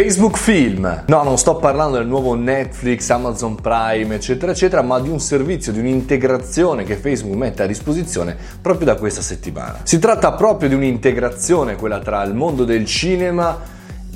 Facebook Film. No, non sto parlando del nuovo Netflix, Amazon Prime, eccetera, eccetera, ma di un servizio, di un'integrazione che Facebook mette a disposizione proprio da questa settimana. Si tratta proprio di un'integrazione, quella tra il mondo del cinema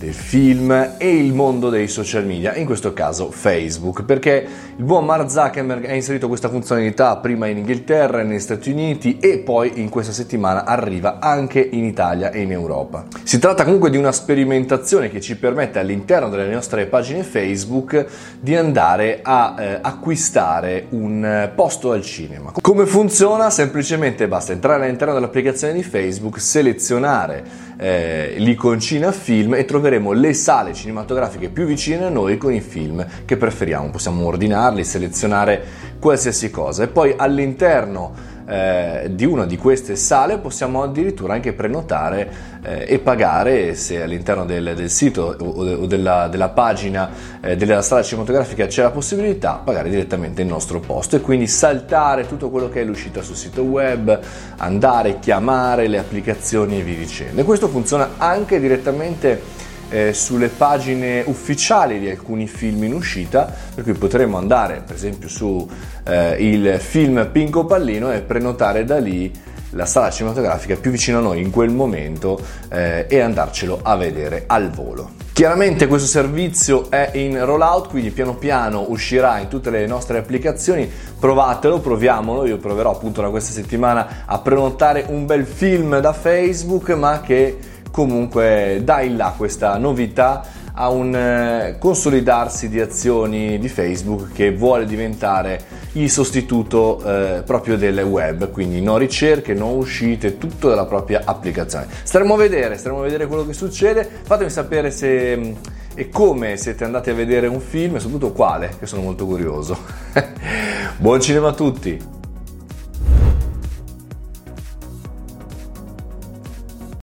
del film e il mondo dei social media, in questo caso Facebook, perché il buon Mark Zuckerberg ha inserito questa funzionalità prima in Inghilterra, negli Stati Uniti e poi in questa settimana arriva anche in Italia e in Europa. Si tratta comunque di una sperimentazione che ci permette all'interno delle nostre pagine Facebook di andare a eh, acquistare un posto al cinema. Come funziona? Semplicemente basta entrare all'interno dell'applicazione di Facebook, selezionare eh, l'iconcina film e troveremo troveremo le sale cinematografiche più vicine a noi con i film che preferiamo. Possiamo ordinarli, selezionare qualsiasi cosa. E poi all'interno eh, di una di queste sale possiamo addirittura anche prenotare eh, e pagare se all'interno del, del sito o, o della, della, pagina eh, della sala cinematografica c'è la possibilità pagare direttamente il nostro posto. E quindi saltare tutto quello che è l'uscita sul sito web andare, chiamare le applicazioni e via dicendo e questo funziona anche direttamente eh, sulle pagine ufficiali di alcuni film in uscita, per cui potremo andare per esempio su eh, il film Pinco Pallino e prenotare da lì la sala cinematografica più vicina a noi in quel momento eh, e andarcelo a vedere al volo. Chiaramente questo servizio è in rollout, quindi piano piano uscirà in tutte le nostre applicazioni. Provatelo, proviamolo. Io proverò appunto da questa settimana a prenotare un bel film da Facebook, ma che comunque dà in là questa novità a un eh, consolidarsi di azioni di Facebook che vuole diventare il sostituto eh, proprio del web, quindi no ricerche, no uscite, tutto dalla propria applicazione. Staremo a vedere, staremo a vedere quello che succede. Fatemi sapere se mm, e come siete andati a vedere un film soprattutto quale, che sono molto curioso. Buon cinema a tutti!